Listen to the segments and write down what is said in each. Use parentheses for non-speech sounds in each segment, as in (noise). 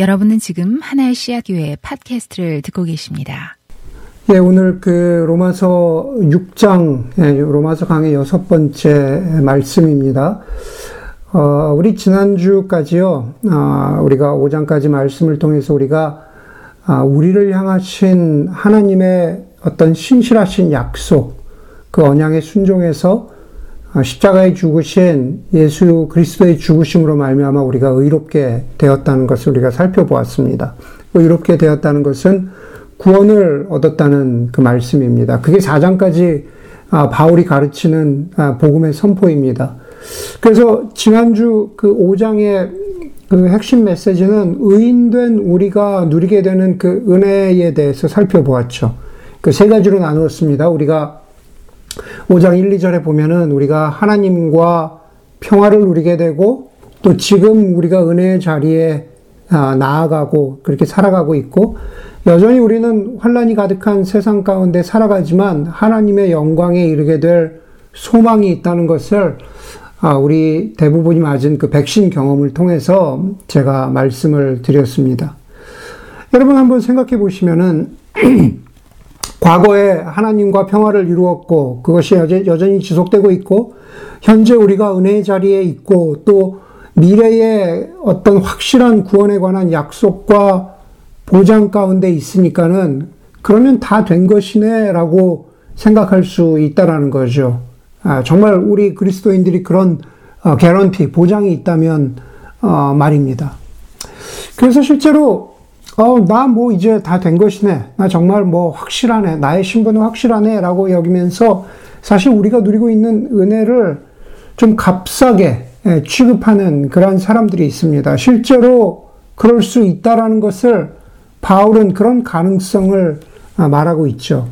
여러분은 지금 하나의 씨앗교회 팟캐스트를 듣고 계십니다. 예, 오늘 그 로마서 6장, 예, 로마서 강의 여섯 번째 말씀입니다. 어, 우리 지난주까지요, 아, 우리가 5장까지 말씀을 통해서 우리가 아, 우리를 향하신 하나님의 어떤 신실하신 약속, 그 언양의 순종에서 아, 십자가에 죽으신 예수 그리스도의 죽으심으로 말미암아 우리가 의롭게 되었다는 것을 우리가 살펴보았습니다. 의롭게 되었다는 것은 구원을 얻었다는 그 말씀입니다. 그게 4장까지 아, 바울이 가르치는 아, 복음의 선포입니다. 그래서 지난주 그 5장의 그 핵심 메시지는 의인된 우리가 누리게 되는 그 은혜에 대해서 살펴보았죠. 그 세 가지로 나누었습니다. 우리가 5장 1, 2절에 보면은 우리가 하나님과 평화를 누리게 되고 또 지금 우리가 은혜의 자리에 아, 나아가고 그렇게 살아가고 있고 여전히 우리는 환란이 가득한 세상 가운데 살아가지만 하나님의 영광에 이르게 될 소망이 있다는 것을 아, 우리 대부분이 맞은 그 백신 경험을 통해서 제가 말씀을 드렸습니다. 여러분 한번 생각해 보시면은 (clears throat) 과거에 하나님과 평화를 이루었고 그것이 여전히 지속되고 있고 현재 우리가 은혜의 자리에 있고 또 미래의 어떤 확실한 구원에 관한 약속과 보장 가운데 있으니까는 그러면 다 된 것이네라고 생각할 수 있다라는 거죠. 아, 정말 우리 그리스도인들이 그런 어, 개런티 보장이 있다면 어, 말입니다. 그래서 실제로 어, 나 뭐 이제 다 된 것이네. 나 정말 뭐 확실하네. 나의 신분은 확실하네. 라고 여기면서 사실 우리가 누리고 있는 은혜를 좀 값싸게 예, 취급하는 그런 사람들이 있습니다. 실제로 그럴 수 있다라는 것을 바울은 그런 가능성을 아, 말하고 있죠.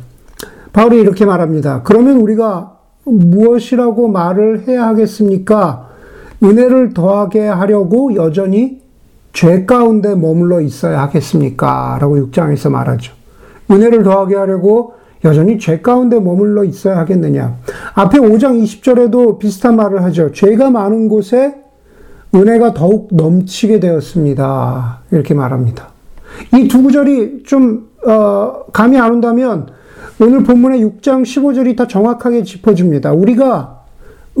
바울이 이렇게 말합니다. 그러면 우리가 무엇이라고 말을 해야 하겠습니까? 은혜를 더하게 하려고 여전히 죄 가운데 머물러 있어야 하겠습니까? 라고 6장에서 말하죠. 은혜를 더하게 하려고 여전히 죄 가운데 머물러 있어야 하겠느냐. 앞에 5장 20절에도 비슷한 말을 하죠. 죄가 많은 곳에 은혜가 더욱 넘치게 되었습니다. 이렇게 말합니다. 이 두 구절이 좀, 어, 감이 안 온다면 오늘 본문의 6장 15절이 더 정확하게 짚어줍니다. 우리가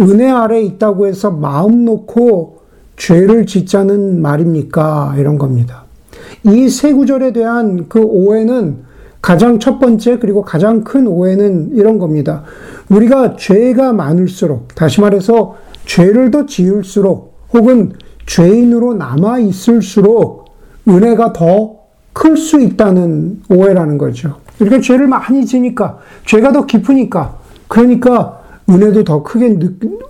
은혜 아래 있다고 해서 마음 놓고 죄를 짓자는 말입니까? 이런 겁니다. 이 세 구절에 대한 그 오해는 가장 첫 번째 그리고 가장 큰 오해는 이런 겁니다. 우리가 죄가 많을수록 다시 말해서 죄를 더 지을수록 혹은 죄인으로 남아 있을수록 은혜가 더 클 수 있다는 오해라는 거죠. 그러니까 죄를 많이 지니까 죄가 더 깊으니까 그러니까 은혜도 더 크게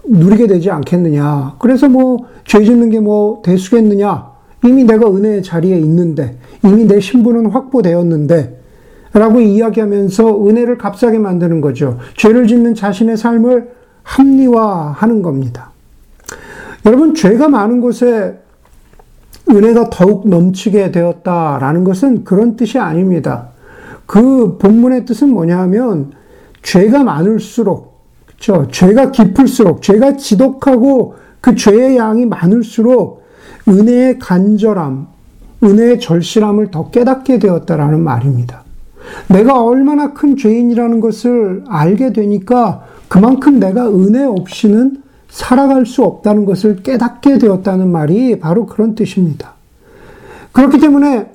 누리게 되지 않겠느냐. 그래서 뭐, 죄 짓는 게 뭐, 대수겠느냐. 이미 내가 은혜의 자리에 있는데, 이미 내 신분은 확보되었는데, 라고 이야기하면서 은혜를 값싸게 만드는 거죠. 죄를 짓는 자신의 삶을 합리화하는 겁니다. 여러분, 죄가 많은 곳에 은혜가 더욱 넘치게 되었다라는 것은 그런 뜻이 아닙니다. 그 본문의 뜻은 뭐냐 하면, 죄가 많을수록 그렇죠. 죄가 깊을수록 죄가 지독하고 그 죄의 양이 많을수록 은혜의 간절함, 은혜의 절실함을 더 깨닫게 되었다라는 말입니다. 내가 얼마나 큰 죄인이라는 것을 알게 되니까 그만큼 내가 은혜 없이는 살아갈 수 없다는 것을 깨닫게 되었다는 말이 바로 그런 뜻입니다. 그렇기 때문에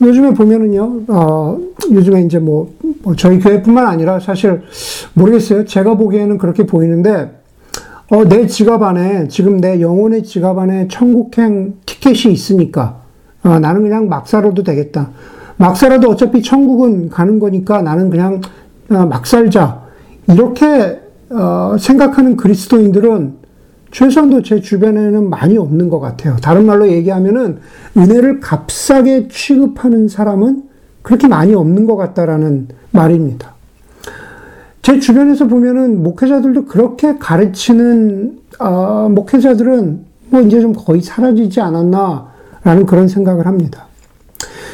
요즘에 보면은요, 어, 요즘에 이제 뭐, 뭐, 저희 교회뿐만 아니라 사실 모르겠어요. 제가 보기에는 그렇게 보이는데, 어, 내 지갑 안에, 지금 내 영혼의 지갑 안에 천국행 티켓이 있으니까, 어, 나는 그냥 막 살아도 되겠다. 막 살아도 어차피 천국은 가는 거니까 나는 그냥 어, 막 살자. 이렇게, 어, 생각하는 그리스도인들은 최소한도 제 주변에는 많이 없는 것 같아요. 다른 말로 얘기하면은 은혜를 값싸게 취급하는 사람은 그렇게 많이 없는 것 같다라는 말입니다. 제 주변에서 보면은 목회자들도 그렇게 가르치는 어, 목회자들은 뭐 이제 좀 거의 사라지지 않았나라는 그런 생각을 합니다.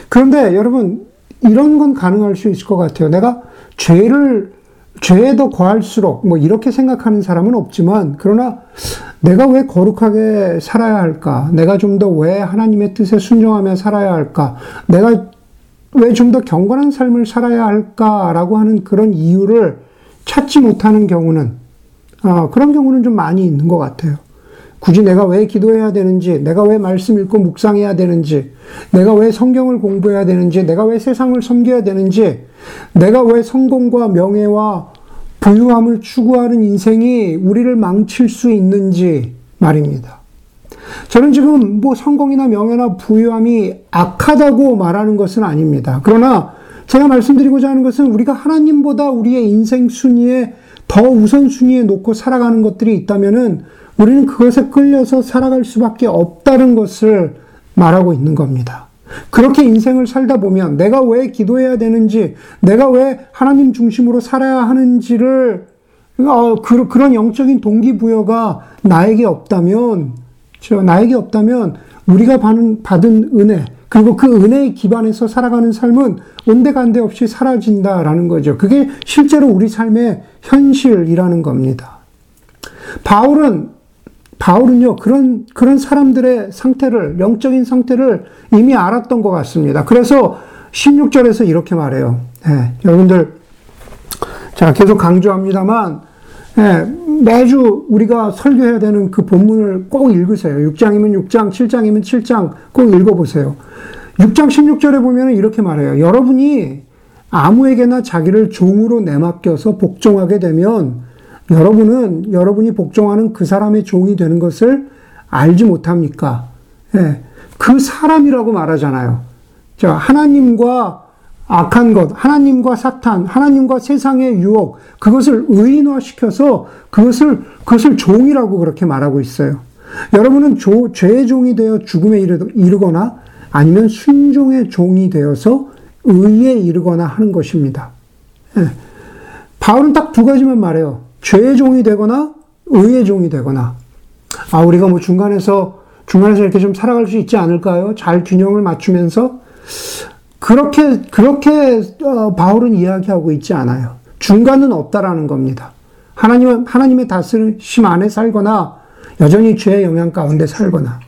그런데 여러분 이런 건 가능할 수 있을 것 같아요. 내가 죄를 죄에 더 거할수록 뭐 이렇게 생각하는 사람은 없지만 그러나 내가 왜 거룩하게 살아야 할까? 내가 좀 더 왜 하나님의 뜻에 순종하며 살아야 할까? 내가 왜 좀 더 경건한 삶을 살아야 할까라고 하는 그런 이유를 찾지 못하는 경우는 어, 그런 경우는 좀 많이 있는 것 같아요. 굳이 내가 왜 기도해야 되는지, 내가 왜 말씀 읽고 묵상해야 되는지, 내가 왜 성경을 공부해야 되는지, 내가 왜 세상을 섬겨야 되는지, 내가 왜 성공과 명예와 부유함을 추구하는 인생이 우리를 망칠 수 있는지 말입니다. 저는 지금 뭐 성공이나 명예나 부유함이 악하다고 말하는 것은 아닙니다. 그러나 제가 말씀드리고자 하는 것은 우리가 하나님보다 우리의 인생 순위에 더 우선순위에 놓고 살아가는 것들이 있다면은 우리는 그것에 끌려서 살아갈 수밖에 없다는 것을 말하고 있는 겁니다. 그렇게 인생을 살다 보면 내가 왜 기도해야 되는지, 내가 왜 하나님 중심으로 살아야 하는지를 어, 그, 그런 영적인 동기부여가 나에게 없다면, 저 나에게 없다면 우리가 받은, 받은 은혜, 그리고 그 은혜에 기반해서 살아가는 삶은 온데간데 없이 사라진다라는 거죠. 그게 실제로 우리 삶의 현실이라는 겁니다. 바울은 바울은요, 그런, 그런 사람들의 상태를, 영적인 상태를 이미 알았던 것 같습니다. 그래서 16절에서 이렇게 말해요. 네, 여러분들, 자, 계속 강조합니다만, 네, 매주 우리가 설교해야 되는 그 본문을 꼭 읽으세요. 6장이면 6장, 7장이면 7장 꼭 읽어보세요. 6장 16절에 보면 이렇게 말해요. 여러분이 아무에게나 자기를 종으로 내맡겨서 복종하게 되면 여러분은 여러분이 복종하는 그 사람의 종이 되는 것을 알지 못합니까? 예, 그 사람이라고 말하잖아요. 자, 하나님과 악한 것, 하나님과 사탄, 하나님과 세상의 유혹, 그것을 의인화시켜서 그것을, 그것을 종이라고 그렇게 말하고 있어요. 여러분은 조, 죄의 종이 되어 죽음에 이르거나 아니면 순종의 종이 되어서 의에 이르거나 하는 것입니다. 예. 바울은 딱 두 가지만 말해요. 죄의 종이 되거나 의의 종이 되거나 아 우리가 뭐 중간에서 중간에서 이렇게 좀 살아갈 수 있지 않을까요? 잘 균형을 맞추면서 그렇게 그렇게 어, 바울은 이야기하고 있지 않아요. 중간은 없다라는 겁니다. 하나님 하나님의 다스림 안에 살거나 여전히 죄의 영향 가운데 살거나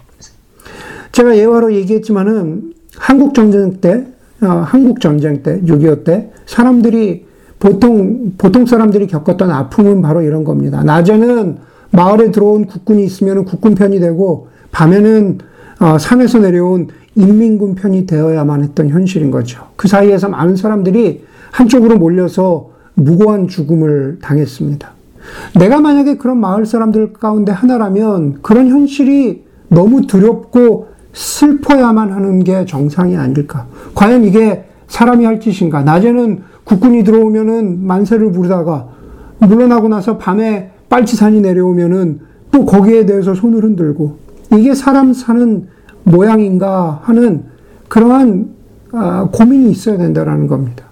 제가 예화로 얘기했지만은 한국 전쟁 때 어, 한국 전쟁 때 6.25 때 사람들이 보통, 보통 사람들이 겪었던 아픔은 바로 이런 겁니다. 낮에는 마을에 들어온 국군이 있으면 국군 편이 되고, 밤에는 어, 산에서 내려온 인민군 편이 되어야만 했던 현실인 거죠. 그 사이에서 많은 사람들이 한쪽으로 몰려서 무고한 죽음을 당했습니다. 내가 만약에 그런 마을 사람들 가운데 하나라면 그런 현실이 너무 두렵고 슬퍼야만 하는 게 정상이 아닐까. 과연 이게 사람이 할 짓인가? 낮에는 국군이 들어오면은 만세를 부르다가 물러나고 나서 밤에 빨치산이 내려오면은 또 거기에 대해서 손을 흔들고 이게 사람 사는 모양인가 하는 그러한 아, 고민이 있어야 된다라는 겁니다.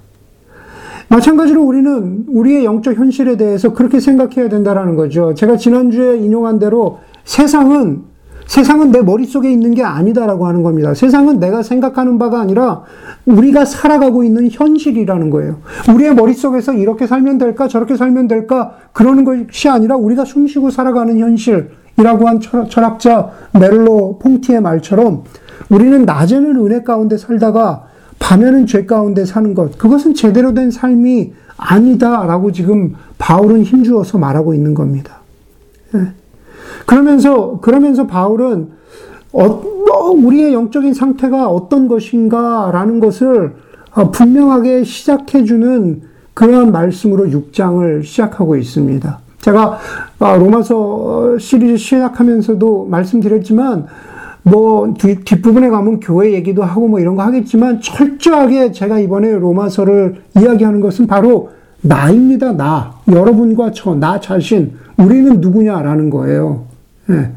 마찬가지로 우리는 우리의 영적 현실에 대해서 그렇게 생각해야 된다라는 거죠. 제가 지난주에 인용한 대로 세상은 세상은 내 머릿속에 있는 게 아니다라고 하는 겁니다. 세상은 내가 생각하는 바가 아니라 우리가 살아가고 있는 현실이라는 거예요. 우리의 머릿속에서 이렇게 살면 될까, 저렇게 살면 될까, 그러는 것이 아니라 우리가 숨 쉬고 살아가는 현실이라고 한 철학자 멜로 퐁티의 말처럼 우리는 낮에는 은혜 가운데 살다가 밤에는 죄 가운데 사는 것, 그것은 제대로 된 삶이 아니다라고 지금 바울은 힘주어서 말하고 있는 겁니다. 예. 그러면서, 그러면서 바울은 어, 우리의 영적인 상태가 어떤 것인가라는 것을 어, 분명하게 시작해주는 그러한 말씀으로 6장을 시작하고 있습니다. 제가 아, 로마서 시리즈 시작하면서도 말씀드렸지만, 뭐, 뒷부분에 가면 교회 얘기도 하고 뭐 이런 거 하겠지만, 철저하게 제가 이번에 로마서를 이야기하는 것은 바로 나입니다, 나. 여러분과 저, 나 자신. 우리는 누구냐라는 거예요. 예.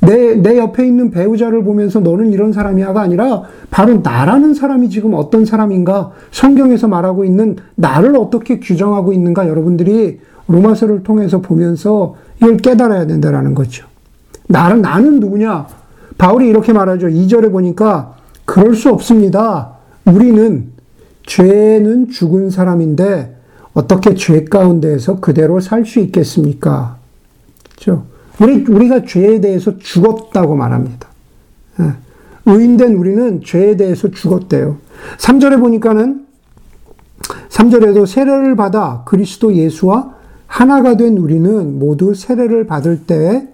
내, 내 옆에 있는 배우자를 보면서 너는 이런 사람이야가 아니라 바로 나라는 사람이 지금 어떤 사람인가 성경에서 말하고 있는 나를 어떻게 규정하고 있는가 여러분들이 로마서를 통해서 보면서 이걸 깨달아야 된다라는 거죠. 나는, 나는 누구냐? 바울이 이렇게 말하죠. 2절에 보니까 그럴 수 없습니다. 우리는 죄는 죽은 사람인데 어떻게 죄 가운데에서 그대로 살 수 있겠습니까? 그죠? 우리, 우리가 죄에 대해서 죽었다고 말합니다. 예. 의인된 우리는 죄에 대해서 죽었대요. 3절에 보니까는 3절에도 세례를 받아 그리스도 예수와 하나가 된 우리는 모두 세례를 받을 때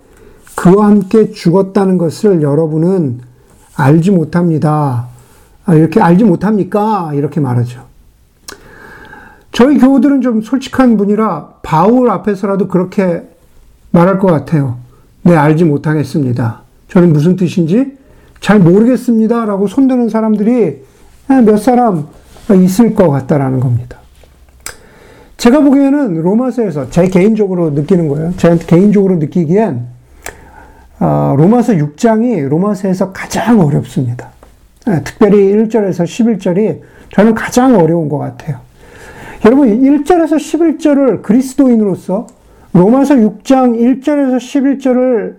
그와 함께 죽었다는 것을 여러분은 알지 못합니다. 아, 이렇게 알지 못합니까? 이렇게 말하죠. 저희 교우들은 좀 솔직한 분이라 바울 앞에서라도 그렇게 말할 것 같아요. 네, 알지 못하겠습니다. 저는 무슨 뜻인지 잘 모르겠습니다. 라고 손드는 사람들이 몇 사람 있을 것 같다라는 겁니다. 제가 보기에는 로마서에서 제 개인적으로 느끼는 거예요. 제 개인적으로 느끼기엔 아, 로마서 6장이 로마서에서 가장 어렵습니다. 예, 특별히 1절에서 11절이 저는 가장 어려운 것 같아요. 여러분, 1절에서 11절을 그리스도인으로서 로마서 6장 1절에서 11절을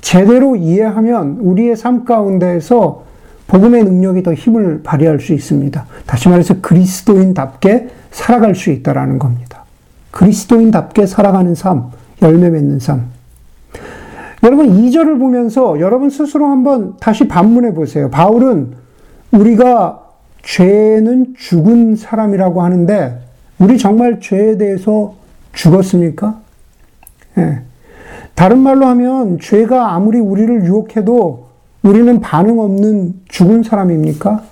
제대로 이해하면 우리의 삶 가운데에서 복음의 능력이 더 힘을 발휘할 수 있습니다. 다시 말해서 그리스도인답게 살아갈 수 있다라는 겁니다. 그리스도인답게 살아가는 삶, 열매 맺는 삶. 여러분 2절을 보면서 여러분 스스로 한번 다시 반문해 보세요. 바울은 우리가 죄는 죽은 사람이라고 하는데 우리 정말 죄에 대해서 죽었습니까? 예. 다른 말로 하면 죄가 아무리 우리를 유혹해도 우리는 반응 없는 죽은 사람입니까?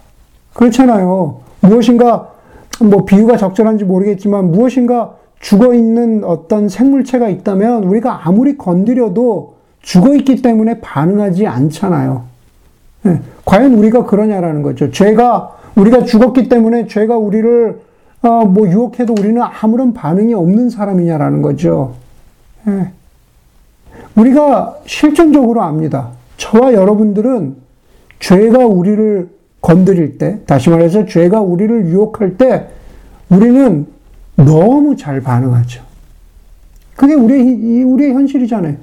그렇잖아요. 무엇인가 뭐 비유가 적절한지 모르겠지만 무엇인가 죽어 있는 어떤 생물체가 있다면 우리가 아무리 건드려도 죽어 있기 때문에 반응하지 않잖아요. 네. 과연 우리가 그러냐라는 거죠. 죄가 우리가 죽었기 때문에 죄가 우리를 어, 뭐 유혹해도 우리는 아무런 반응이 없는 사람이냐라는 거죠. 네. 우리가 실전적으로 압니다. 저와 여러분들은 죄가 우리를 건드릴 때, 다시 말해서 죄가 우리를 유혹할 때, 우리는 너무 잘 반응하죠. 그게 우리의, 우리의 현실이잖아요.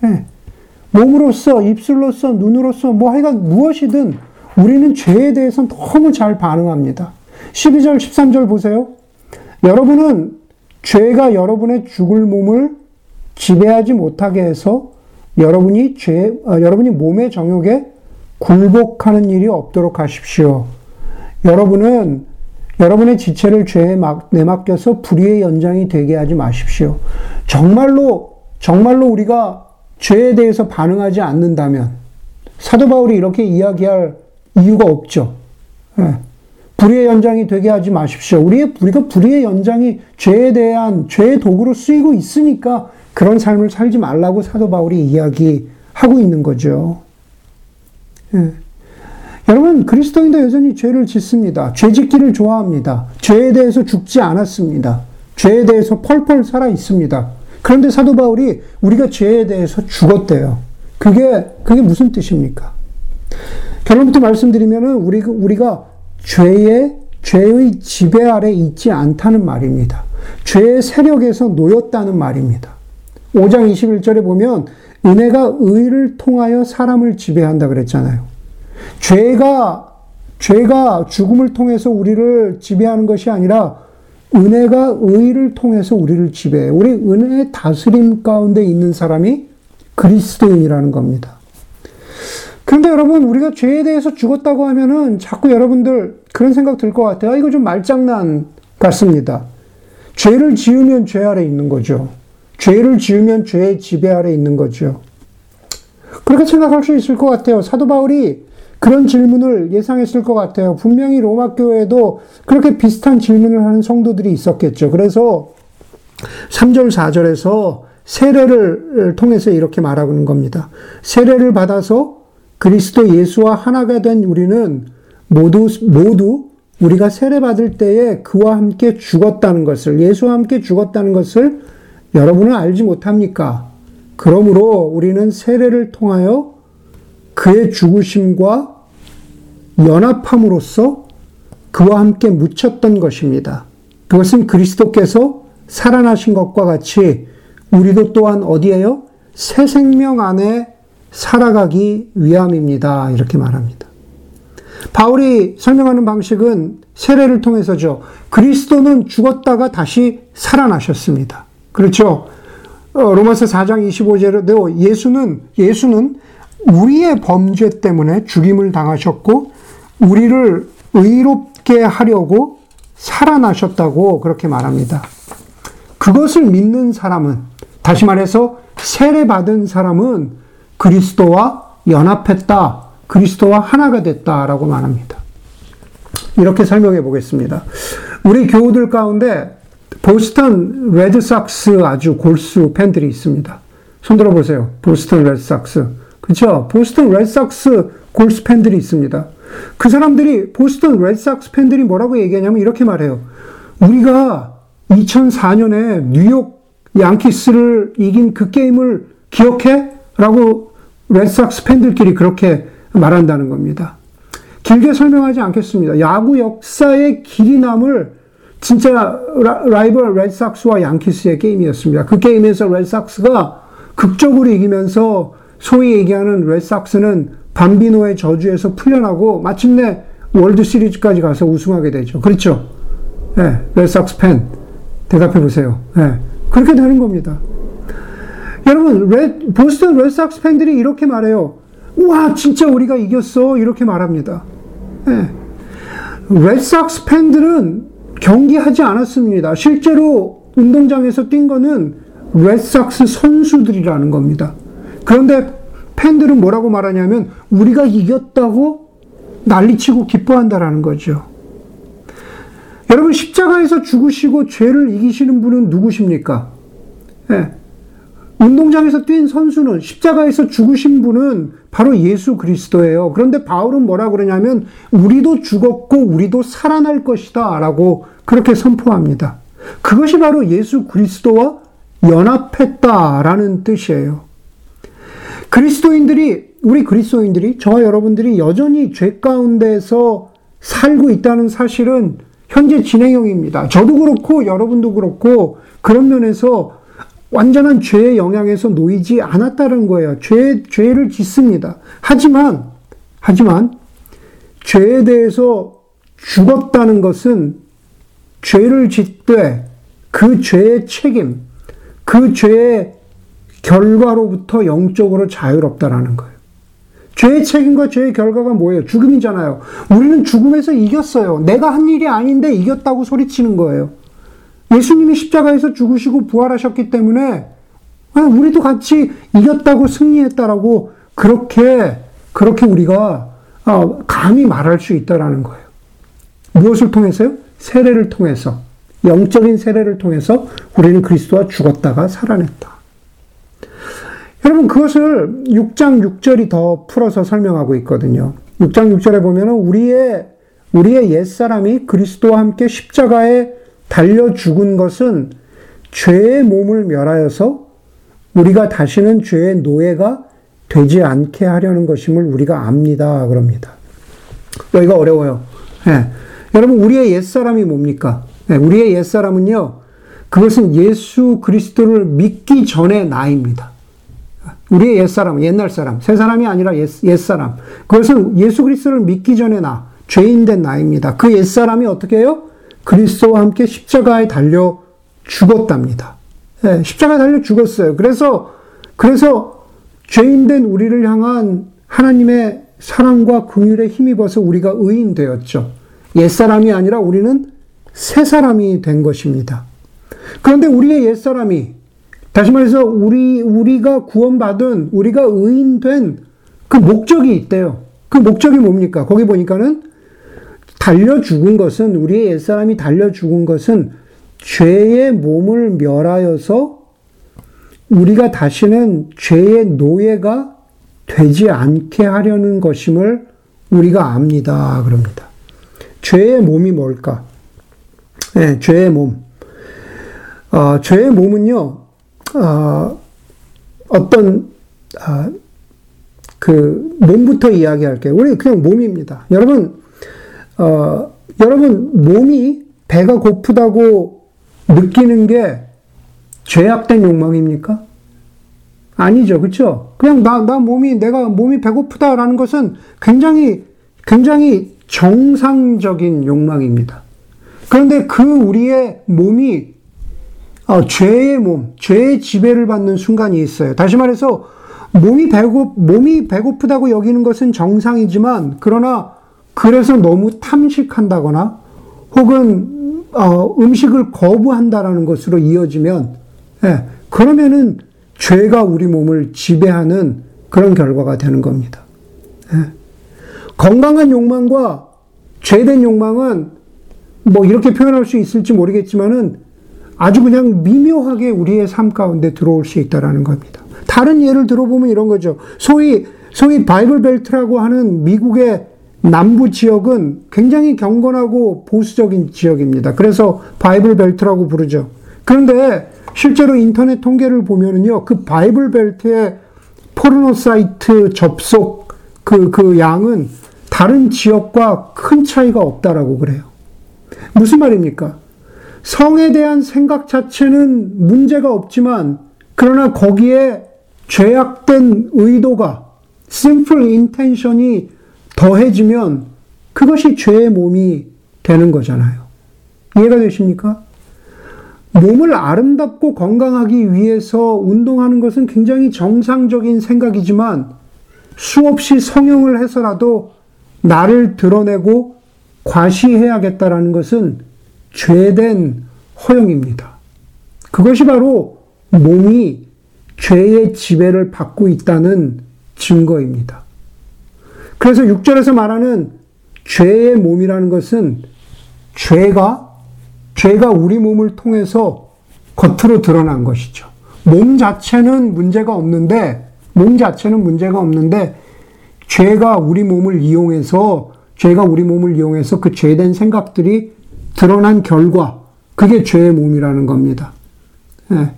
네. 몸으로서, 입술로서, 눈으로서, 뭐 하여간 무엇이든 우리는 죄에 대해서 너무 잘 반응합니다. 12절, 13절 보세요. 여러분은 죄가 여러분의 죽을 몸을 지배하지 못하게 해서 여러분이 죄, 어, 여러분이 몸의 정욕에 굴복하는 일이 없도록 하십시오. 여러분은 여러분의 지체를 죄에 막, 내맡겨서 불의의 연장이 되게 하지 마십시오. 정말로, 정말로 우리가 죄에 대해서 반응하지 않는다면 사도 바울이 이렇게 이야기할 이유가 없죠. 예. 불의의 연장이 되게 하지 마십시오. 우리의, 우리가 불의의 연장이 죄에 대한 죄의 도구로 쓰이고 있으니까 그런 삶을 살지 말라고 사도 바울이 이야기하고 있는 거죠. 예. 여러분, 그리스도인도 여전히 죄를 짓습니다. 죄 짓기를 좋아합니다. 죄에 대해서 죽지 않았습니다. 죄에 대해서 펄펄 살아 있습니다. 그런데 사도 바울이 우리가 죄에 대해서 죽었대요. 그게, 그게 무슨 뜻입니까? 결론부터 말씀드리면은 우리가, 우리가 죄의, 죄의 지배 아래 있지 않다는 말입니다. 죄의 세력에서 놓였다는 말입니다. 5장 21절에 보면 은혜가 의를 통하여 사람을 지배한다 그랬잖아요. 죄가 죄가 죽음을 통해서 우리를 지배하는 것이 아니라 은혜가 의를 통해서 우리를 지배해. 우리 은혜의 다스림 가운데 있는 사람이 그리스도인이라는 겁니다. 그런데 여러분, 우리가 죄에 대해서 죽었다고 하면은 자꾸 여러분들 그런 생각 들 것 같아요. 아, 이거 좀 말장난 같습니다. 죄를 지으면 죄 아래 있는 거죠. 죄를 지으면 죄의 지배 아래 있는 거죠. 그렇게 생각할 수 있을 것 같아요. 사도 바울이 그런 질문을 예상했을 것 같아요. 분명히 로마 교회에도 그렇게 비슷한 질문을 하는 성도들이 있었겠죠. 그래서 3절, 4절에서 세례를 통해서 이렇게 말하는 겁니다. 세례를 받아서 그리스도 예수와 하나가 된 우리는 모두, 모두 우리가 세례 받을 때에 그와 함께 죽었다는 것을, 예수와 함께 죽었다는 것을 여러분은 알지 못합니까? 그러므로 우리는 세례를 통하여 그의 죽으심과 연합함으로써 그와 함께 묻혔던 것입니다. 그것은 그리스도께서 살아나신 것과 같이 우리도 또한 어디에요? 새 생명 안에 살아가기 위함입니다. 이렇게 말합니다. 바울이 설명하는 방식은 세례를 통해서죠. 그리스도는 죽었다가 다시 살아나셨습니다. 그렇죠. 어, 로마서 4장 25절에도 예수는, 예수는 우리의 범죄 때문에 죽임을 당하셨고, 우리를 의롭게 하려고 살아나셨다고 그렇게 말합니다. 그것을 믿는 사람은, 다시 말해서 세례 받은 사람은 그리스도와 연합했다. 그리스도와 하나가 됐다라고 말합니다. 이렇게 설명해 보겠습니다. 우리 교우들 가운데 보스턴 레드삭스 아주 골수 팬들이 있습니다. 손 들어 보세요. 보스턴 레드삭스. 그렇죠? 보스턴 레드삭스 골수 팬들이 있습니다. 그 사람들이 보스턴 레드삭스 팬들이 뭐라고 얘기하냐면 이렇게 말해요. 우리가 2004년에 뉴욕 양키스를 이긴 그 게임을 기억해? 라고 레드삭스 팬들끼리 그렇게 말한다는 겁니다. 길게 설명하지 않겠습니다. 야구 역사에 길이 남을 진짜 라이벌 레드삭스와 양키스의 게임이었습니다. 그 게임에서 레드삭스가 극적으로 이기면서 소위 얘기하는 레드삭스는 밤비노의 저주에서 풀려나고 마침내 월드 시리즈까지 가서 우승하게 되죠. 그렇죠? 네, 레드삭스 팬 대답해 보세요. 네, 그렇게 되는 겁니다. 여러분, 레, 보스턴 레드삭스 팬들이 이렇게 말해요. 와, 진짜 우리가 이겼어. 이렇게 말합니다. 네. 레드삭스 팬들은 경기하지 않았습니다. 실제로 운동장에서 뛴 거는 레드삭스 선수들이라는 겁니다. 그런데 팬들은 뭐라고 말하냐면 우리가 이겼다고 난리치고 기뻐한다라는 거죠. 여러분 십자가에서 죽으시고 죄를 이기시는 분은 누구십니까? 네. 운동장에서 뛴 선수는 십자가에서 죽으신 분은 바로 예수 그리스도예요. 그런데 바울은 뭐라 그러냐면 우리도 죽었고 우리도 살아날 것이다라고 그렇게 선포합니다. 그것이 바로 예수 그리스도와 연합했다라는 뜻이에요. 그리스도인들이 우리 그리스도인들이 저와 여러분들이 여전히 죄 가운데서 살고 있다는 사실은 현재 진행형입니다. 저도 그렇고 여러분도 그렇고 그런 면에서 완전한 죄의 영향에서 놓이지 않았다는 거예요. 죄, 죄를 짓습니다. 하지만, 하지만, 죄에 대해서 죽었다는 것은 죄를 짓되 그 죄의 책임, 그 죄의 결과로부터 영적으로 자유롭다라는 거예요. 죄의 책임과 죄의 결과가 뭐예요? 죽음이잖아요. 우리는 죽음에서 이겼어요. 내가 한 일이 아닌데 이겼다고 소리치는 거예요. 예수님이 십자가에서 죽으시고 부활하셨기 때문에 아, 우리도 같이 이겼다고 승리했다라고 그렇게 그렇게 우리가 어, 감히 말할 수 있다라는 거예요. 무엇을 통해서요? 세례를 통해서 영적인 세례를 통해서 우리는 그리스도와 죽었다가 살아냈다. 여러분 그것을 6장 6절이 더 풀어서 설명하고 있거든요. 6장 6절에 보면은 우리의 우리의 옛 사람이 그리스도와 함께 십자가에 달려 죽은 것은 죄의 몸을 멸하여서 우리가 다시는 죄의 노예가 되지 않게 하려는 것임을 우리가 압니다. 그럽니다. 여기가 어려워요. 네. 여러분, 우리의 옛사람이 뭡니까? 네, 우리의 옛사람은요, 그것은 예수 그리스도를 믿기 전의 나입니다. 우리의 옛사람, 옛날 사람, 새 사람이 아니라 옛, 옛사람. 그것은 예수 그리스도를 믿기 전의 나, 죄인 된 나입니다. 그 옛사람이 어떻게 해요? 그리스도와 함께 십자가에 달려 죽었답니다. 네, 십자가에 달려 죽었어요. 그래서, 그래서 죄인된 우리를 향한 하나님의 사랑과 긍휼에 힘입어서 우리가 의인 되었죠. 옛사람이 아니라 우리는 새 사람이 된 것입니다. 그런데 우리의 옛사람이, 다시 말해서 우리, 우리가 구원받은, 우리가 의인 된 그 목적이 있대요. 그 목적이 뭡니까? 거기 보니까는 달려 죽은 것은 우리의 옛사람이 달려 죽은 것은 죄의 몸을 멸하여서 우리가 다시는 죄의 노예가 되지 않게 하려는 것임을 우리가 압니다. 그럽니다. 죄의 몸이 뭘까? 네, 죄의 몸. 어, 죄의 몸은요, 어, 어떤, 어, 그, 몸부터 이야기할게요. 우리 그냥 몸입니다. 여러분, 어, 여러분, 몸이 배가 고프다고 느끼는 게 죄악된 욕망입니까? 아니죠. 그쵸? 그냥 나, 나 몸이, 내가 몸이 배고프다라는 것은 굉장히, 굉장히 정상적인 욕망입니다. 그런데 그 우리의 몸이 어, 죄의 몸, 죄의 지배를 받는 순간이 있어요. 다시 말해서 몸이 배고 몸이 배고프다고 여기는 것은 정상이지만 그러나 그래서 너무 탐식한다거나 혹은 어, 음식을 거부한다라는 것으로 이어지면 예, 그러면은 죄가 우리 몸을 지배하는 그런 결과가 되는 겁니다. 예. 건강한 욕망과 죄된 욕망은 뭐 이렇게 표현할 수 있을지 모르겠지만은 아주 그냥 미묘하게 우리의 삶 가운데 들어올 수 있다라는 겁니다. 다른 예를 들어보면 이런 거죠. 소위 소위 Bible Belt라고 하는 미국의 남부 지역은 굉장히 경건하고 보수적인 지역입니다. 그래서 Bible Belt라고 부르죠. 그런데 실제로 인터넷 통계를 보면은요, 그 Bible Belt의 포르노 사이트 접속 그, 그 양은 다른 지역과 큰 차이가 없다라고 그래요. 무슨 말입니까? 성에 대한 생각 자체는 문제가 없지만, 그러나 거기에 죄악된 의도가, simple intention이 더해지면 그것이 죄의 몸이 되는 거잖아요. 이해가 되십니까? 몸을 아름답고 건강하기 위해서 운동하는 것은 굉장히 정상적인 생각이지만 수없이 성형을 해서라도 나를 드러내고 과시해야겠다라는 것은 죄된 허용입니다. 그것이 바로 몸이 죄의 지배를 받고 있다는 증거입니다. 그래서 6절에서 말하는 죄의 몸이라는 것은 죄가 죄가 우리 몸을 통해서 겉으로 드러난 것이죠. 몸 자체는 문제가 없는데, 몸 자체는 문제가 없는데, 죄가 우리 몸을 이용해서, 죄가 우리 몸을 이용해서 그 죄된 생각들이 드러난 결과, 그게 죄의 몸이라는 겁니다. 네.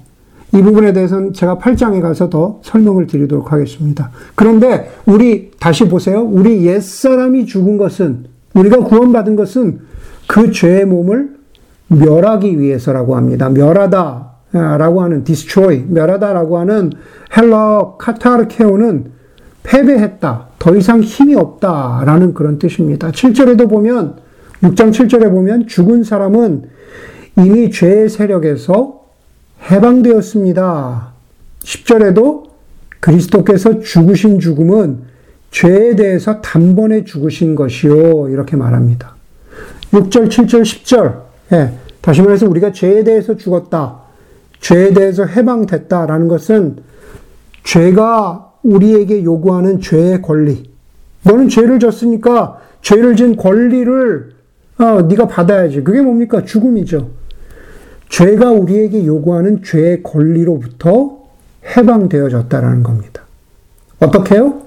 이 부분에 대해서는 제가 8장에 가서 더 설명을 드리도록 하겠습니다. 그런데 우리 다시 보세요. 우리 옛사람이 죽은 것은 우리가 구원받은 것은 그 죄의 몸을 멸하기 위해서라고 합니다. 멸하다 라고 하는 destroy, 멸하다라고 하는 헬러 카타르케오는 패배했다. 더 이상 힘이 없다 라는 그런 뜻입니다. 7절에도 보면 6장 7절에 보면 죽은 사람은 이미 죄의 세력에서 해방되었습니다. 10절에도 그리스도께서 죽으신 죽음은 죄에 대해서 단번에 죽으신 것이요. 이렇게 말합니다. 6절, 7절, 10절. 예, 다시 말해서 우리가 죄에 대해서 죽었다. 죄에 대해서 해방됐다라는 것은 죄가 우리에게 요구하는 죄의 권리. 너는 죄를 졌으니까 죄를 진 권리를 어, 네가 받아야지. 그게 뭡니까? 죽음이죠. 죄가 우리에게 요구하는 죄의 권리로부터 해방되어졌다라는 겁니다. 어떻게요?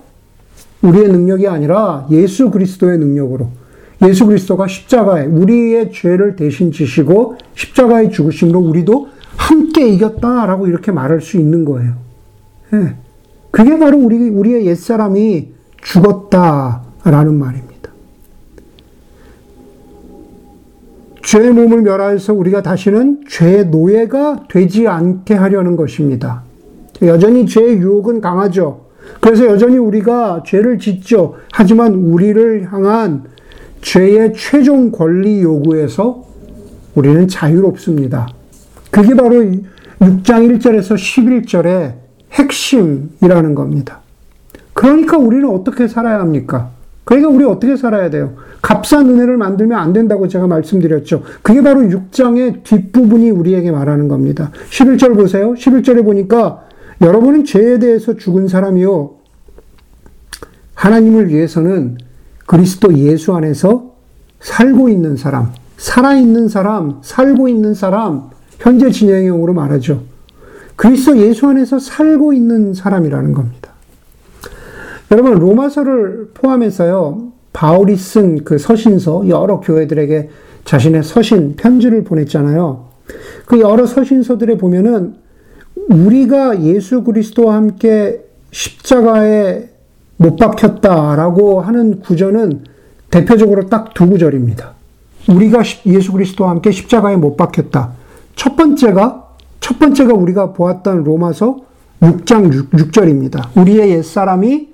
우리의 능력이 아니라 예수 그리스도의 능력으로 예수 그리스도가 십자가에 우리의 죄를 대신 지시고 십자가에 죽으심으로 우리도 함께 이겼다라고 이렇게 말할 수 있는 거예요. 예. 그게 바로 우리 우리의 옛 사람이 죽었다라는 말입니다. 죄의 몸을 멸하여서 우리가 다시는 죄의 노예가 되지 않게 하려는 것입니다. 여전히 죄의 유혹은 강하죠. 그래서 여전히 우리가 죄를 짓죠. 하지만 우리를 향한 죄의 최종 권리 요구에서 우리는 자유롭습니다. 그게 바로 6장 1절에서 11절의 핵심이라는 겁니다. 그러니까 우리는 어떻게 살아야 합니까? 그러니까 우리 어떻게 살아야 돼요? 값싼 은혜를 만들면 안 된다고 제가 말씀드렸죠. 그게 바로 6장의 뒷부분이 우리에게 말하는 겁니다. 11절 보세요. 11절에 보니까 여러분은 죄에 대해서 죽은 사람이요. 하나님을 위해서는 그리스도 예수 안에서 살고 있는 사람, 살아있는 사람, 살고 있는 사람, 현재 진행형으로 말하죠. 그리스도 예수 안에서 살고 있는 사람이라는 겁니다. 여러분, 로마서를 포함해서요, 바울이 쓴 그 서신서, 여러 교회들에게 자신의 서신, 편지를 보냈잖아요. 그 여러 서신서들에 보면은 우리가 예수 그리스도와 함께 십자가에 못 박혔다라고 하는 구절은 대표적으로 딱 두 구절입니다. 우리가 예수 그리스도와 함께 십자가에 못 박혔다. 첫 번째가 첫 번째가 우리가 보았던 로마서 6장 6, 6절입니다. 우리의 옛사람이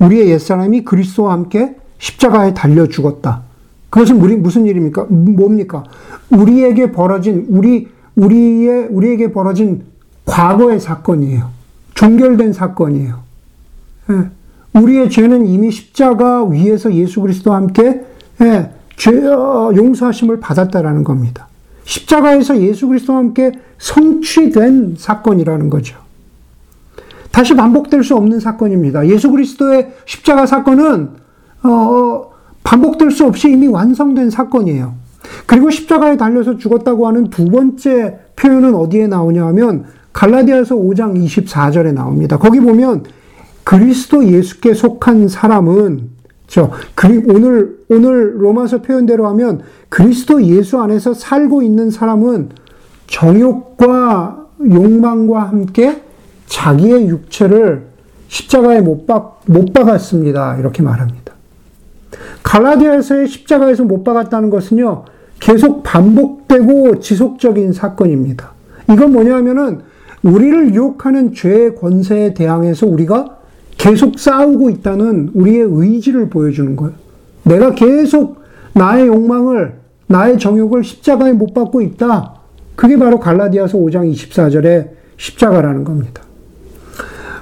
우리의 옛사람이 그리스도와 함께 십자가에 달려 죽었다. 그것은 우리 무슨 일입니까? 뭡니까? 우리에게 벌어진 우리 우리의 우리에게 벌어진 과거의 사건이에요. 종결된 사건이에요. 예. 우리의 죄는 이미 십자가 위에서 예수 그리스도와 함께 예, 죄 어, 용서하심을 받았다라는 겁니다. 십자가에서 예수 그리스도와 함께 성취된 사건이라는 거죠. 다시 반복될 수 없는 사건입니다. 예수 그리스도의 십자가 사건은 어, 반복될 수 없이 이미 완성된 사건이에요. 그리고 십자가에 달려서 죽었다고 하는 두 번째 표현은 어디에 나오냐 하면 갈라디아서 5장 24절에 나옵니다. 거기 보면 그리스도 예수께 속한 사람은 저 오늘 오늘 로마서 표현대로 하면 그리스도 예수 안에서 살고 있는 사람은 정욕과 욕망과 함께 자기의 육체를 십자가에 못, 박, 못 박았습니다. 이렇게 말합니다. 갈라디아서의 십자가에서 못 박았다는 것은요, 계속 반복되고 지속적인 사건입니다. 이건 뭐냐면은, 우리를 유혹하는 죄의 권세에 대항해서 우리가 계속 싸우고 있다는 우리의 의지를 보여주는 거예요. 내가 계속 나의 욕망을, 나의 정욕을 십자가에 못 박고 있다. 그게 바로 갈라디아서 5장 24절의 십자가라는 겁니다.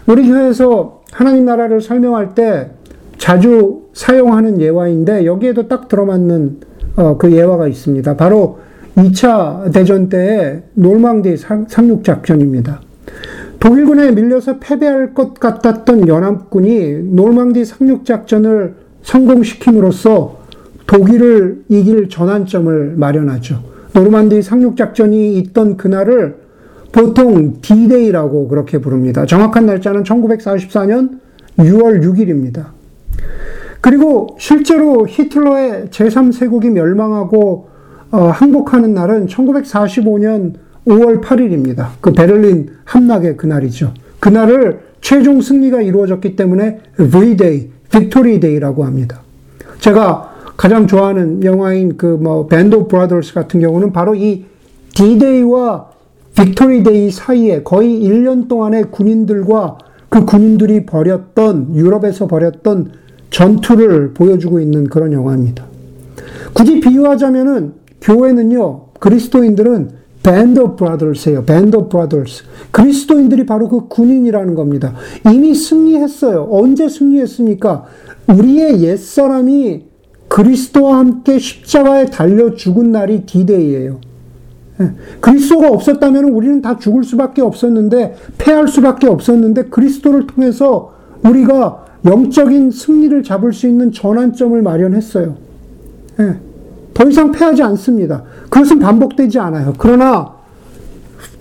우리 교회에서 하나님 나라를 설명할 때 자주 사용하는 예화인데 여기에도 딱 들어맞는 어, 그 예화가 있습니다. 바로 2차 대전 때의 놀망디 상륙 작전입니다. 독일군에 밀려서 패배할 것 같았던 연합군이 놀망디 상륙 작전을 성공시킴으로써 독일을 이길 전환점을 마련하죠. 노르만디 상륙 작전이 있던 그날을 보통 D-Day라고 그렇게 부릅니다. 정확한 날짜는 1944년 6월 6일입니다. 그리고 실제로 히틀러의 제3제국이 멸망하고 어, 항복하는 날은 1945년 5월 8일입니다. 그 베를린 함락의 그날이죠. 그날을 최종 승리가 이루어졌기 때문에 V-Day, Victory Day라고 합니다. 제가 가장 좋아하는 영화인 그 뭐 Band of Brothers 같은 경우는 바로 이 D-Day와 Victory Day 사이에 거의 1년 동안의 군인들과 그 군인들이 벌였던, 유럽에서 벌였던 전투를 보여주고 있는 그런 영화입니다. 굳이 비유하자면은, 교회는요, 그리스도인들은 Band of Brothers예요. Band of Brothers. 그리스도인들이 바로 그 군인이라는 겁니다. 이미 승리했어요. 언제 승리했습니까? 우리의 옛사람이 그리스도와 함께 십자가에 달려 죽은 날이 디데이예요. 예. 그리스도가 없었다면 우리는 다 죽을 수밖에 없었는데, 패할 수밖에 없었는데, 그리스도를 통해서 우리가 영적인 승리를 잡을 수 있는 전환점을 마련했어요. 예. 더 이상 패하지 않습니다. 그것은 반복되지 않아요. 그러나,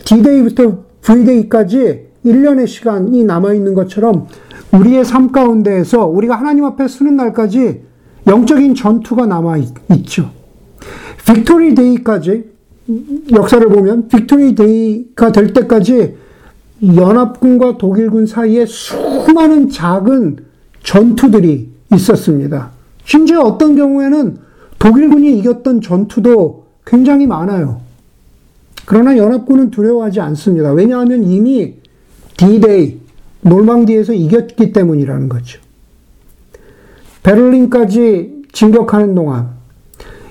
D-Day부터 V-Day까지 1년의 시간이 남아있는 것처럼 우리의 삶 가운데에서 우리가 하나님 앞에 서는 날까지 영적인 전투가 남아있죠. Victory Day까지 역사를 보면 Victory Day가 될 때까지 연합군과 독일군 사이에 수많은 작은 전투들이 있었습니다. 심지어 어떤 경우에는 독일군이 이겼던 전투도 굉장히 많아요. 그러나 연합군은 두려워하지 않습니다. 왜냐하면 이미 D-Day, 노르망디에서 이겼기 때문이라는 거죠. 베를린까지 진격하는 동안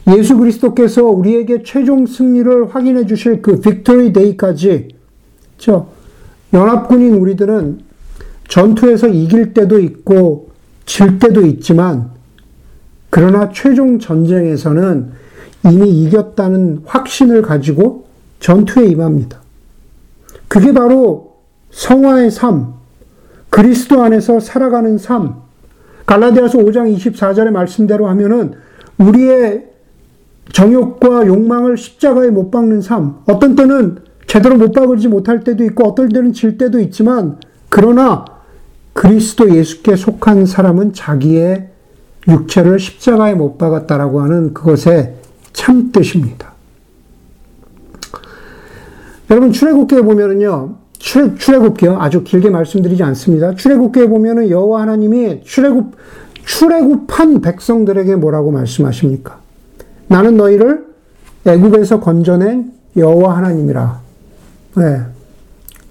예수 그리스도께서 우리에게 최종 승리를 확인해 주실 그 Victory Day까지 저 연합군인 우리들은 전투에서 이길 때도 있고 질 때도 있지만 그러나 최종 전쟁에서는 이미 이겼다는 확신을 가지고 전투에 임합니다. 그게 바로 성화의 삶, 그리스도 안에서 살아가는 삶. 갈라디아서 5장 24절의 말씀대로 하면은 우리의 정욕과 욕망을 십자가에 못 박는 삶. 어떤 때는 제대로 못 박을지 못할 때도 있고, 어떨 때는 질 때도 있지만, 그러나 그리스도 예수께 속한 사람은 자기의 육체를 십자가에 못 박았다라고 하는 그것의 참 뜻입니다. 여러분, 출애굽기에 보면은요, 출애, 출애굽기요. 아주 길게 말씀드리지 않습니다. 출애굽기에 보면은 여호와 하나님이 출애굽, 출애굽한 백성들에게 뭐라고 말씀하십니까? 나는 너희를 애굽에서 건져낸 여호와 하나님이라. 네.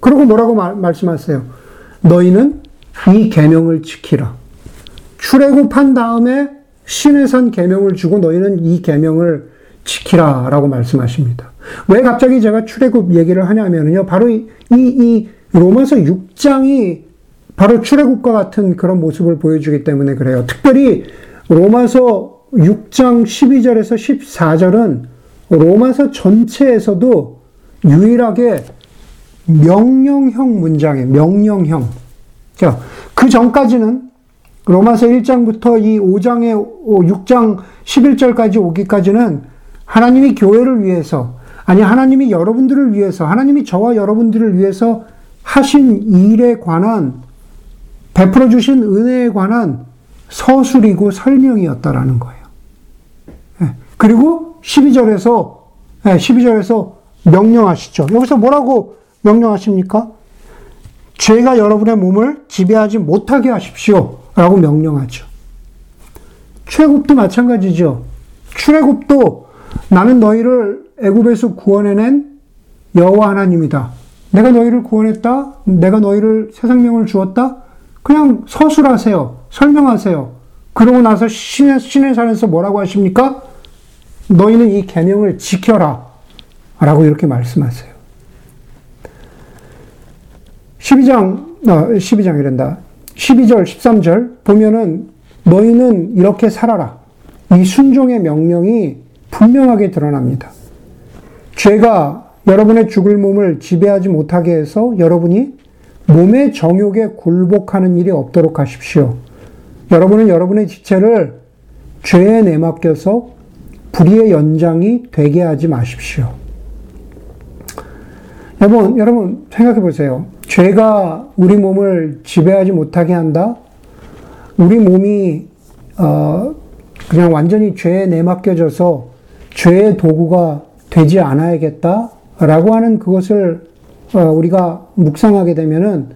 그리고 뭐라고 말, 말씀하세요? 너희는 이 계명을 지키라. 출애굽한 다음에 신의 산 계명을 주고 너희는 이 계명을 지키라라고 말씀하십니다. 왜 갑자기 제가 출애굽 얘기를 하냐면요. 바로 이, 이 로마서 6장이 바로 출애굽과 같은 그런 모습을 보여주기 때문에 그래요. 특별히 로마서 6장 12절에서 14절은 로마서 전체에서도 유일하게 명령형 문장이에요. 명령형. 자, 그 전까지는 로마서 1장부터 이 5장에 6장 11절까지 오기까지는 하나님이 교회를 위해서 아니 하나님이 여러분들을 위해서 하나님이 저와 여러분들을 위해서 하신 일에 관한 베풀어 주신 은혜에 관한 서술이고 설명이었다라는 거예요. 예. 그리고 12절에서 12절에서 예, 명령하시죠. 여기서 뭐라고 명령하십니까? 죄가 여러분의 몸을 지배하지 못하게 하십시오. 라고 명령하죠. 출애굽도 마찬가지죠. 출애굽도 나는 너희를 애굽에서 구원해낸 여호와 하나님이다. 내가 너희를 구원했다. 내가 너희를 새 생명을 주었다. 그냥 서술하세요. 설명하세요. 그러고 나서 신의, 신의 산에서 뭐라고 하십니까? 너희는 이 계명을 지켜라. 라고 이렇게 말씀하세요. 12장, 아, 12장이란다. 12절, 13절 보면은 너희는 이렇게 살아라. 이 순종의 명령이 분명하게 드러납니다. 죄가 여러분의 죽을 몸을 지배하지 못하게 해서 여러분이 몸의 정욕에 굴복하는 일이 없도록 하십시오. 여러분은 여러분의 지체를 죄에 내맡겨서 불의의 연장이 되게 하지 마십시오. 여러분, 여러분 생각해 보세요. 죄가 우리 몸을 지배하지 못하게 한다. 우리 몸이 어, 그냥 완전히 죄에 내맡겨져서 죄의 도구가 되지 않아야겠다라고 하는 그것을 어, 우리가 묵상하게 되면은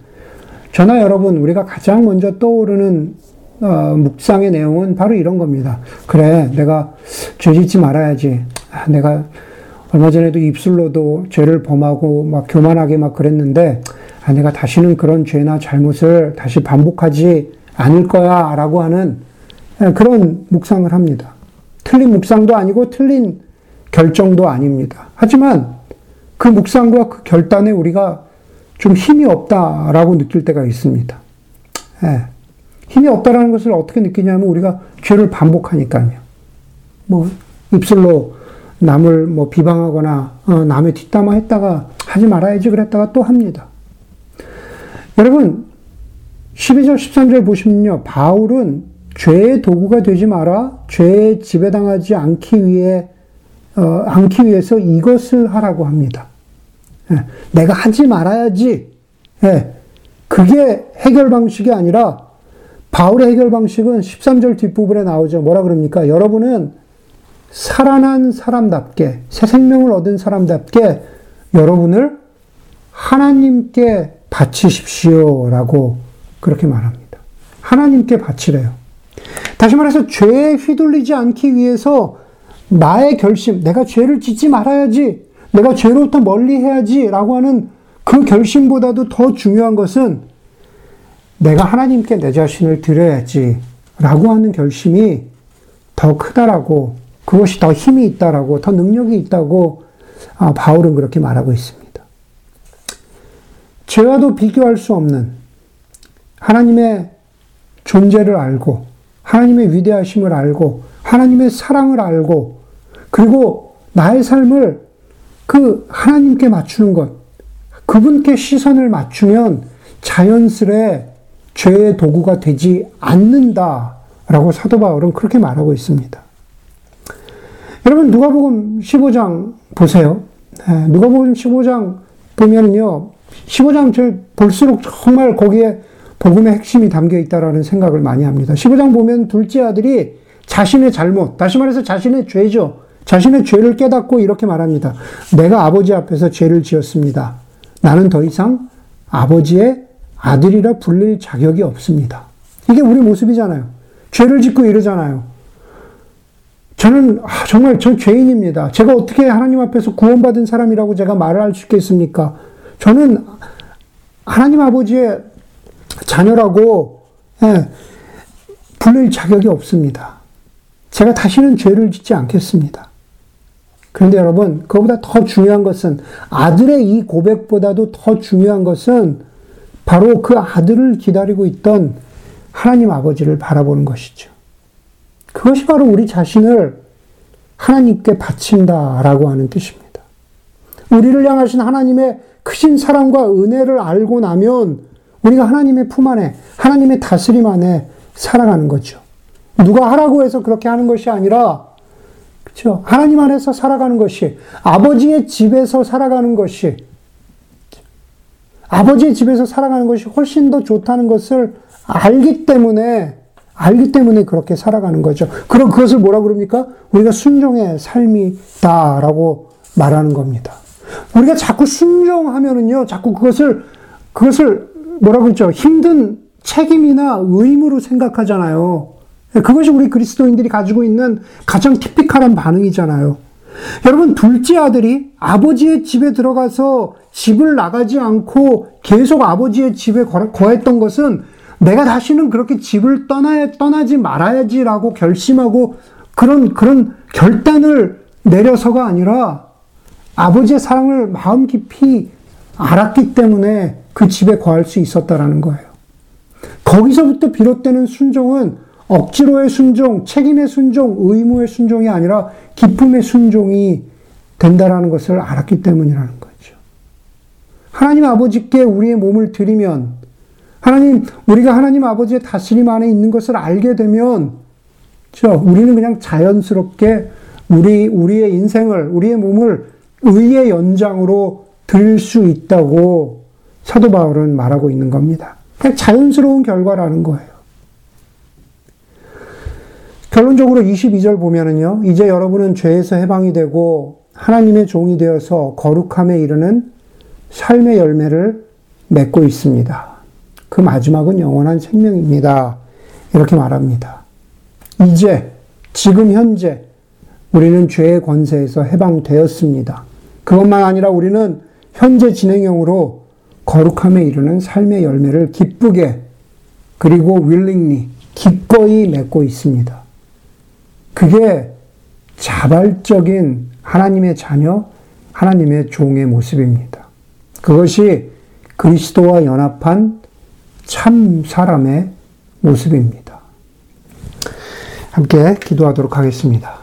저나 여러분 우리가 가장 먼저 떠오르는 어, 묵상의 내용은 바로 이런 겁니다. 그래, 내가 죄 짓지 말아야지. 아, 내가 얼마 전에도 입술로도 죄를 범하고 막 교만하게 막 그랬는데, 아, 내가 다시는 그런 죄나 잘못을 다시 반복하지 않을 거야 라고 하는 예, 그런 묵상을 합니다. 틀린 묵상도 아니고 틀린 결정도 아닙니다. 하지만 그 묵상과 그 결단에 우리가 좀 힘이 없다라고 느낄 때가 있습니다. 예. 힘이 없다라는 것을 어떻게 느끼냐면 우리가 죄를 반복하니까요. 뭐 입술로 남을 뭐 비방하거나 어, 남의 뒷담화 했다가 하지 말아야지 그랬다가 또 합니다. 여러분 12절 13절 보시면요. 바울은 죄의 도구가 되지 마라. 죄에 지배당하지 않기 위해 어, 않기 위해서 이것을 하라고 합니다. 예, 내가 하지 말아야지. 예, 그게 해결 방식이 아니라 바울의 해결 방식은 13절 뒷부분에 나오죠. 뭐라 그럽니까? 여러분은 살아난 사람답게, 새 생명을 얻은 사람답게 여러분을 하나님께 바치십시오. 라고 그렇게 말합니다. 하나님께 바치래요. 다시 말해서 죄에 휘둘리지 않기 위해서 나의 결심, 내가 죄를 짓지 말아야지, 내가 죄로부터 멀리 해야지 라고 하는 그 결심보다도 더 중요한 것은 내가 하나님께 내 자신을 드려야지 라고 하는 결심이 더 크다라고 그것이 더 힘이 있다라고 더 능력이 있다고 아, 바울은 그렇게 말하고 있습니다. 죄와도 비교할 수 없는 하나님의 존재를 알고 하나님의 위대하심을 알고 하나님의 사랑을 알고 그리고 나의 삶을 그 하나님께 맞추는 것 그분께 시선을 맞추면 자연스레 죄의 도구가 되지 않는다라고 사도 바울은 그렇게 말하고 있습니다. 여러분 누가복음 15장 보세요. 네, 누가복음 15장 보면은요. 15장 볼수록 정말 거기에 복음의 핵심이 담겨 있다라는 생각을 많이 합니다. 15장 보면 둘째 아들이 자신의 잘못, 다시 말해서 자신의 죄죠. 자신의 죄를 깨닫고 이렇게 말합니다. 내가 아버지 앞에서 죄를 지었습니다. 나는 더 이상 아버지의 아들이라 불릴 자격이 없습니다. 이게 우리 모습이잖아요. 죄를 짓고 이러잖아요. 저는 아, 정말 저 죄인입니다. 제가 어떻게 하나님 앞에서 구원받은 사람이라고 제가 말을 할 수 있겠습니까? 저는 하나님 아버지의 자녀라고 예, 불릴 자격이 없습니다. 제가 다시는 죄를 짓지 않겠습니다. 그런데 여러분, 그보다 더 중요한 것은 아들의 이 고백보다도 더 중요한 것은 바로 그 아들을 기다리고 있던 하나님 아버지를 바라보는 것이죠. 그것이 바로 우리 자신을 하나님께 바친다라고 하는 뜻입니다. 우리를 향하신 하나님의 크신 사랑과 은혜를 알고 나면 우리가 하나님의 품 안에, 하나님의 다스림 안에 살아가는 거죠. 누가 하라고 해서 그렇게 하는 것이 아니라, 그렇죠? 하나님 안에서 살아가는 것이, 아버지의 집에서 살아가는 것이, 아버지의 집에서 살아가는 것이 훨씬 더 좋다는 것을 알기 때문에, 알기 때문에 그렇게 살아가는 거죠. 그럼 그것을 뭐라 그럽니까? 우리가 순종의 삶이다라고 말하는 겁니다. 우리가 자꾸 순종하면은요, 자꾸 그것을, 그것을 뭐라 그러죠? 힘든 책임이나 의무로 생각하잖아요. 그것이 우리 그리스도인들이 가지고 있는 가장 티피컬한 반응이잖아요. 여러분, 둘째 아들이 아버지의 집에 들어가서 집을 나가지 않고 계속 아버지의 집에 거했던 것은 내가 다시는 그렇게 집을 떠나, 떠나지 말아야지라고 결심하고 그런, 그런 결단을 내려서가 아니라 아버지의 사랑을 마음 깊이 알았기 때문에 그 집에 거할 수 있었다라는 거예요. 거기서부터 비롯되는 순종은 억지로의 순종, 책임의 순종, 의무의 순종이 아니라 기쁨의 순종이 된다라는 것을 알았기 때문이라는 거죠. 하나님 아버지께 우리의 몸을 드리면 하나님 우리가 하나님 아버지의 다스림 안에 있는 것을 알게 되면 그렇죠? 우리는 그냥 자연스럽게 우리 우리의 인생을 우리의 몸을 의의 연장으로 드릴 수 있다고 사도 바울은 말하고 있는 겁니다. 그냥 자연스러운 결과라는 거예요. 결론적으로 22절 보면은요, 이제 여러분은 죄에서 해방이 되고 하나님의 종이 되어서 거룩함에 이르는 삶의 열매를 맺고 있습니다. 그 마지막은 영원한 생명입니다. 이렇게 말합니다. 이제, 지금 현재, 우리는 죄의 권세에서 해방되었습니다. 그것만 아니라 우리는 현재 진행형으로 거룩함에 이르는 삶의 열매를 기쁘게 그리고 willingly 기꺼이 맺고 있습니다. 그게 자발적인 하나님의 자녀, 하나님의 종의 모습입니다. 그것이 그리스도와 연합한 참 사람의 모습입니다. 함께 기도하도록 하겠습니다.